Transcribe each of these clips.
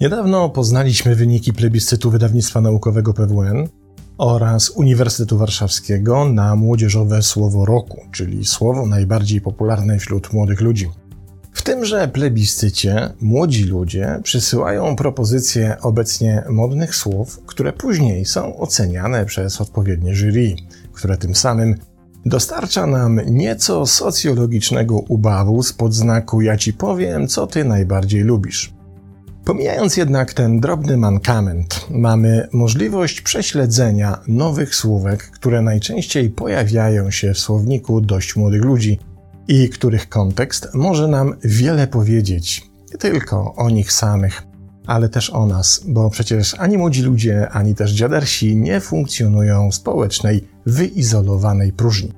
Niedawno poznaliśmy wyniki plebiscytu wydawnictwa naukowego PWN oraz Uniwersytetu Warszawskiego na młodzieżowe słowo roku, czyli słowo najbardziej popularne wśród młodych ludzi. Tymże plebiscycie młodzi ludzie przysyłają propozycje obecnie modnych słów, które później są oceniane przez odpowiednie jury, które tym samym dostarcza nam nieco socjologicznego ubawu z podznaku ja ci powiem, co ty najbardziej lubisz. Pomijając jednak ten drobny mankament, mamy możliwość prześledzenia nowych słówek, które najczęściej pojawiają się w słowniku dość młodych ludzi i których kontekst może nam wiele powiedzieć, nie tylko o nich samych, ale też o nas, bo przecież ani młodzi ludzie, ani też dziadersi nie funkcjonują w społecznej, wyizolowanej próżni.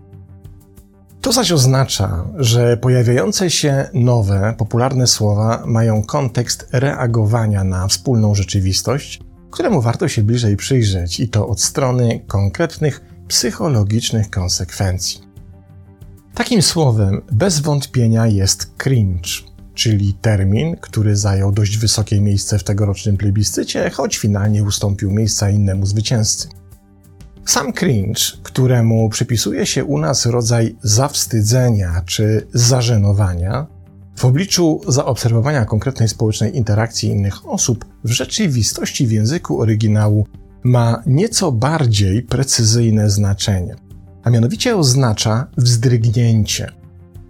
To zaś oznacza, że pojawiające się nowe, popularne słowa mają kontekst reagowania na wspólną rzeczywistość, któremu warto się bliżej przyjrzeć i to od strony konkretnych psychologicznych konsekwencji. Takim słowem bez wątpienia jest cringe, czyli termin, który zajął dość wysokie miejsce w tegorocznym plebiscycie, choć finalnie ustąpił miejsca innemu zwycięzcy. Sam cringe, któremu przypisuje się u nas rodzaj zawstydzenia czy zażenowania, w obliczu zaobserwowania konkretnej społecznej interakcji innych osób, w rzeczywistości w języku oryginału ma nieco bardziej precyzyjne znaczenie, a mianowicie oznacza wzdrygnięcie.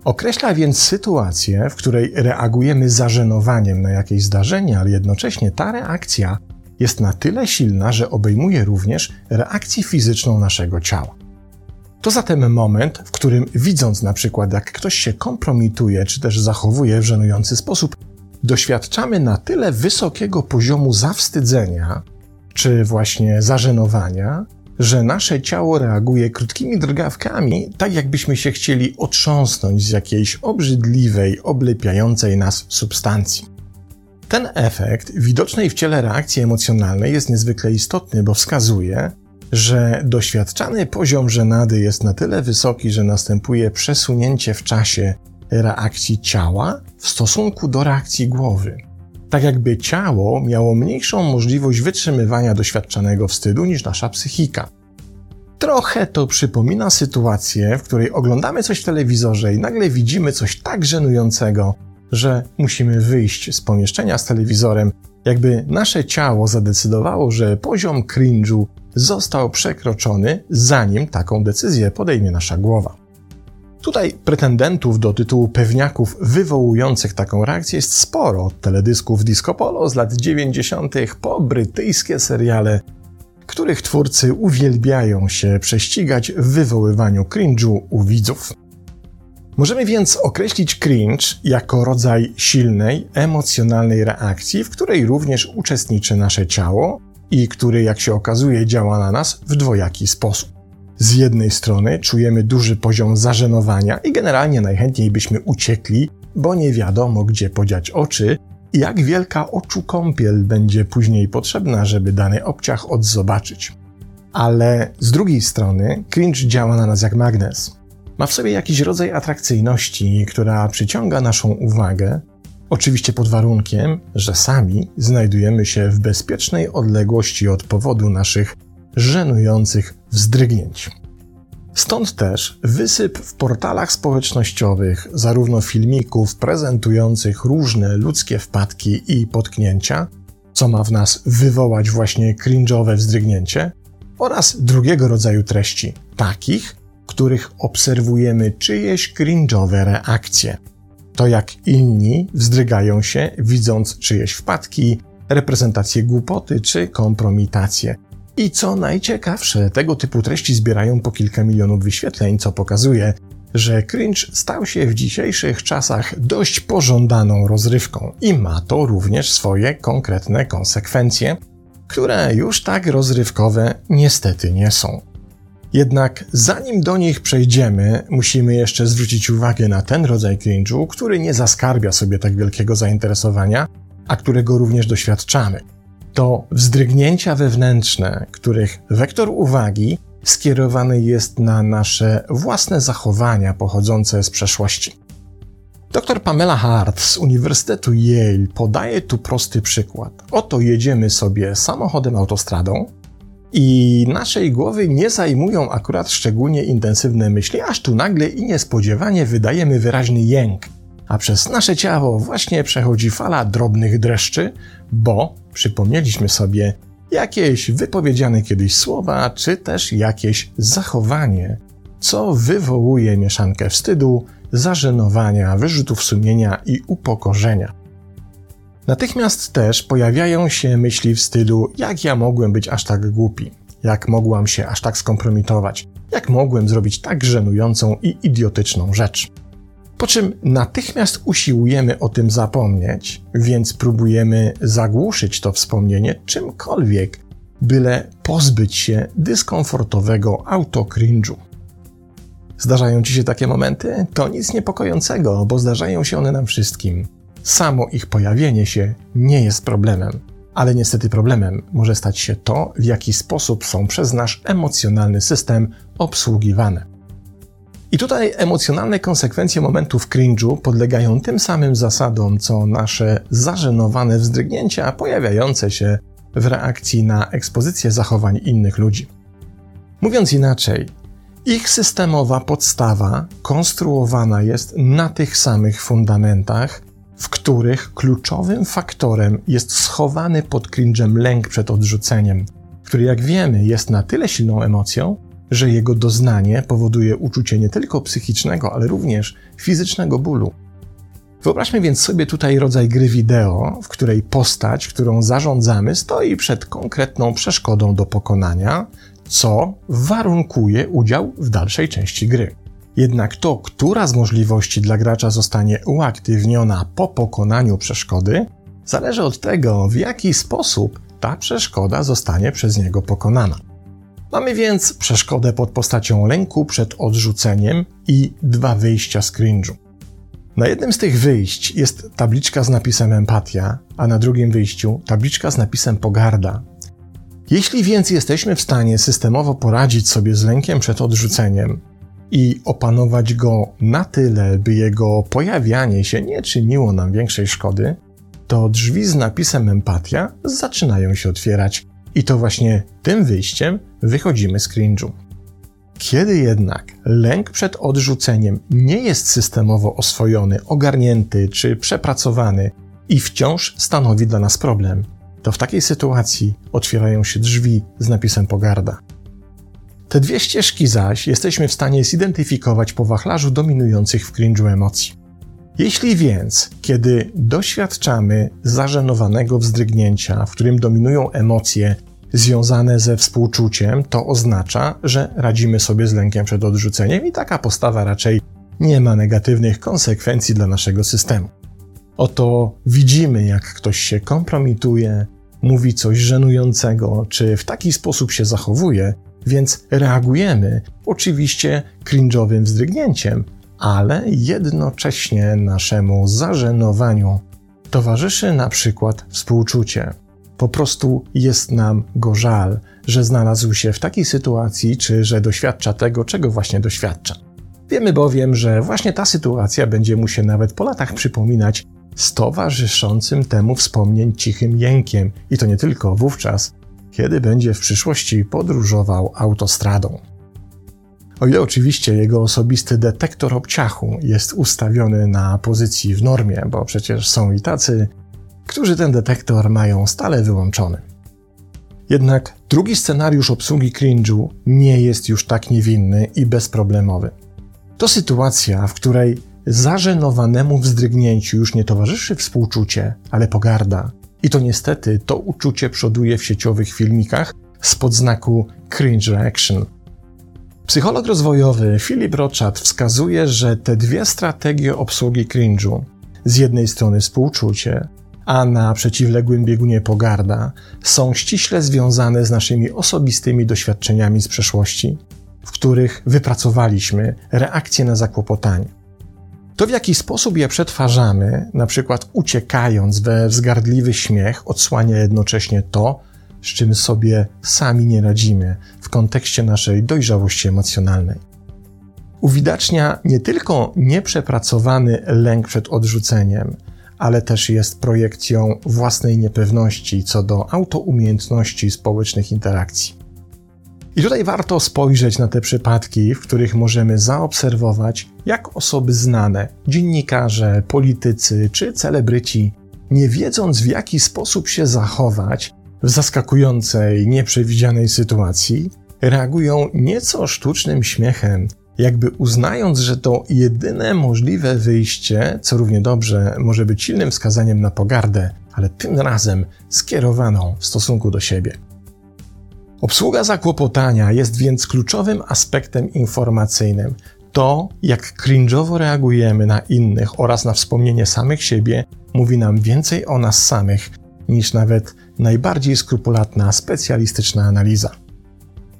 Określa więc sytuację, w której reagujemy zażenowaniem na jakieś zdarzenie, ale jednocześnie ta reakcja jest na tyle silna, że obejmuje również reakcję fizyczną naszego ciała. To zatem moment, w którym widząc na przykład, jak ktoś się kompromituje czy też zachowuje w żenujący sposób, doświadczamy na tyle wysokiego poziomu zawstydzenia czy właśnie zażenowania, że nasze ciało reaguje krótkimi drgawkami, tak jakbyśmy się chcieli otrząsnąć z jakiejś obrzydliwej, oblepiającej nas substancji. Ten efekt widocznej w ciele reakcji emocjonalnej jest niezwykle istotny, bo wskazuje, że doświadczany poziom żenady jest na tyle wysoki, że następuje przesunięcie w czasie reakcji ciała w stosunku do reakcji głowy. Tak jakby ciało miało mniejszą możliwość wytrzymywania doświadczanego wstydu niż nasza psychika. Trochę to przypomina sytuację, w której oglądamy coś w telewizorze i nagle widzimy coś tak żenującego, że musimy wyjść z pomieszczenia z telewizorem, jakby nasze ciało zadecydowało, że poziom cringe'u został przekroczony, zanim taką decyzję podejmie nasza głowa. Tutaj pretendentów do tytułu pewniaków wywołujących taką reakcję jest sporo, od teledysków Disco Polo z lat 90. po brytyjskie seriale, których twórcy uwielbiają się prześcigać w wywoływaniu cringe'u u widzów. Możemy więc określić cringe jako rodzaj silnej, emocjonalnej reakcji, w której również uczestniczy nasze ciało i który, jak się okazuje, działa na nas w dwojaki sposób. Z jednej strony czujemy duży poziom zażenowania i generalnie najchętniej byśmy uciekli, bo nie wiadomo, gdzie podziać oczy i jak wielka oczu kąpiel będzie później potrzebna, żeby dany obciach odzobaczyć. Ale z drugiej strony cringe działa na nas jak magnes. Ma w sobie jakiś rodzaj atrakcyjności, która przyciąga naszą uwagę, oczywiście pod warunkiem, że sami znajdujemy się w bezpiecznej odległości od powodu naszych żenujących wzdrygnięć. Stąd też wysyp w portalach społecznościowych zarówno filmików prezentujących różne ludzkie wpadki i potknięcia, co ma w nas wywołać właśnie cringe'owe wzdrygnięcie, oraz drugiego rodzaju treści, takich, których obserwujemy czyjeś cringe'owe reakcje. To jak inni wzdrygają się, widząc czyjeś wpadki, reprezentacje głupoty czy kompromitacje. I co najciekawsze, tego typu treści zbierają po kilka milionów wyświetleń, co pokazuje, że cringe stał się w dzisiejszych czasach dość pożądaną rozrywką i ma to również swoje konkretne konsekwencje, które już tak rozrywkowe niestety nie są. Jednak zanim do nich przejdziemy, musimy jeszcze zwrócić uwagę na ten rodzaj cringe'u, który nie zaskarbia sobie tak wielkiego zainteresowania, a którego również doświadczamy. To wzdrygnięcia wewnętrzne, których wektor uwagi skierowany jest na nasze własne zachowania pochodzące z przeszłości. Dr Pamela Hart z Uniwersytetu Yale podaje tu prosty przykład. Oto jedziemy sobie samochodem autostradą i naszej głowy nie zajmują akurat szczególnie intensywne myśli, aż tu nagle i niespodziewanie wydajemy wyraźny jęk, a przez nasze ciało właśnie przechodzi fala drobnych dreszczy, bo przypomnieliśmy sobie jakieś wypowiedziane kiedyś słowa, czy też jakieś zachowanie, co wywołuje mieszankę wstydu, zażenowania, wyrzutów sumienia i upokorzenia. Natychmiast też pojawiają się myśli w stylu: jak ja mogłem być aż tak głupi, jak mogłam się aż tak skompromitować, jak mogłem zrobić tak żenującą i idiotyczną rzecz. Po czym natychmiast usiłujemy o tym zapomnieć, więc próbujemy zagłuszyć to wspomnienie czymkolwiek, byle pozbyć się dyskomfortowego autocringe'u. Zdarzają ci się takie momenty? To nic niepokojącego, bo zdarzają się one nam wszystkim. Samo ich pojawienie się nie jest problemem, ale niestety problemem może stać się to, w jaki sposób są przez nasz emocjonalny system obsługiwane. I tutaj emocjonalne konsekwencje momentów cringe'u podlegają tym samym zasadom, co nasze zażenowane wzdrygnięcia pojawiające się w reakcji na ekspozycję zachowań innych ludzi. Mówiąc inaczej, ich systemowa podstawa konstruowana jest na tych samych fundamentach, w których kluczowym faktorem jest schowany pod cringe'em lęk przed odrzuceniem, który jak wiemy jest na tyle silną emocją, że jego doznanie powoduje uczucie nie tylko psychicznego, ale również fizycznego bólu. Wyobraźmy więc sobie tutaj rodzaj gry wideo, w której postać, którą zarządzamy, stoi przed konkretną przeszkodą do pokonania, co warunkuje udział w dalszej części gry. Jednak to, która z możliwości dla gracza zostanie uaktywniona po pokonaniu przeszkody, zależy od tego, w jaki sposób ta przeszkoda zostanie przez niego pokonana. Mamy więc przeszkodę pod postacią lęku przed odrzuceniem i dwa wyjścia z cringe'u. Na jednym z tych wyjść jest tabliczka z napisem empatia, a na drugim wyjściu tabliczka z napisem pogarda. Jeśli więc jesteśmy w stanie systemowo poradzić sobie z lękiem przed odrzuceniem i opanować go na tyle, by jego pojawianie się nie czyniło nam większej szkody, to drzwi z napisem empatia zaczynają się otwierać i to właśnie tym wyjściem wychodzimy z cringe'u. Kiedy jednak lęk przed odrzuceniem nie jest systemowo oswojony, ogarnięty czy przepracowany i wciąż stanowi dla nas problem, to w takiej sytuacji otwierają się drzwi z napisem pogarda. Te dwie ścieżki zaś jesteśmy w stanie zidentyfikować po wachlarzu dominujących w cringe'u emocji. Jeśli więc, kiedy doświadczamy zażenowanego wzdrygnięcia, w którym dominują emocje związane ze współczuciem, to oznacza, że radzimy sobie z lękiem przed odrzuceniem i taka postawa raczej nie ma negatywnych konsekwencji dla naszego systemu. Oto widzimy, jak ktoś się kompromituje, mówi coś żenującego, czy w taki sposób się zachowuje, więc reagujemy, oczywiście cringe'owym wzdrygnięciem, ale jednocześnie naszemu zażenowaniu towarzyszy na przykład współczucie. Po prostu jest nam go żal, że znalazł się w takiej sytuacji, czy że doświadcza tego, czego właśnie doświadcza. Wiemy bowiem, że właśnie ta sytuacja będzie mu się nawet po latach przypominać z towarzyszącym temu wspomnień cichym jękiem, i to nie tylko wówczas, kiedy będzie w przyszłości podróżował autostradą. O ile oczywiście jego osobisty detektor obciachu jest ustawiony na pozycji w normie, bo przecież są i tacy, którzy ten detektor mają stale wyłączony. Jednak drugi scenariusz obsługi cringe'u nie jest już tak niewinny i bezproblemowy. To sytuacja, w której zażenowanemu wzdrygnięciu już nie towarzyszy współczucie, ale pogarda. I to niestety to uczucie przoduje w sieciowych filmikach spod znaku cringe reaction. Psycholog rozwojowy Philip Rochard wskazuje, że te dwie strategie obsługi cringe'u, z jednej strony współczucie, a na przeciwległym biegunie pogarda, są ściśle związane z naszymi osobistymi doświadczeniami z przeszłości, w których wypracowaliśmy reakcje na zakłopotanie. To, w jaki sposób je przetwarzamy, na przykład uciekając we wzgardliwy śmiech, odsłania jednocześnie to, z czym sobie sami nie radzimy w kontekście naszej dojrzałości emocjonalnej. Uwidacznia nie tylko nieprzepracowany lęk przed odrzuceniem, ale też jest projekcją własnej niepewności co do autoumiejętności społecznych interakcji. I tutaj warto spojrzeć na te przypadki, w których możemy zaobserwować, jak osoby znane, dziennikarze, politycy czy celebryci, nie wiedząc w jaki sposób się zachować w zaskakującej, nieprzewidzianej sytuacji, reagują nieco sztucznym śmiechem, jakby uznając, że to jedyne możliwe wyjście, co równie dobrze może być silnym wskazaniem na pogardę, ale tym razem skierowaną w stosunku do siebie. Obsługa zakłopotania jest więc kluczowym aspektem informacyjnym. To, jak cringe'owo reagujemy na innych oraz na wspomnienie samych siebie, mówi nam więcej o nas samych niż nawet najbardziej skrupulatna specjalistyczna analiza.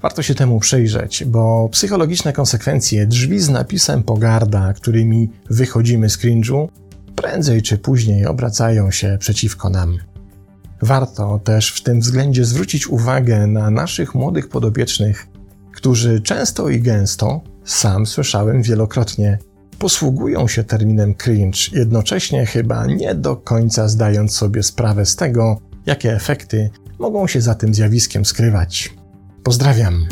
Warto się temu przyjrzeć, bo psychologiczne konsekwencje drzwi z napisem pogarda, którymi wychodzimy z cringe'u, prędzej czy później obracają się przeciwko nam. Warto też w tym względzie zwrócić uwagę na naszych młodych podobiecznych, którzy często i gęsto, sam słyszałem wielokrotnie, posługują się terminem cringe, jednocześnie chyba nie do końca zdając sobie sprawę z tego, jakie efekty mogą się za tym zjawiskiem skrywać. Pozdrawiam!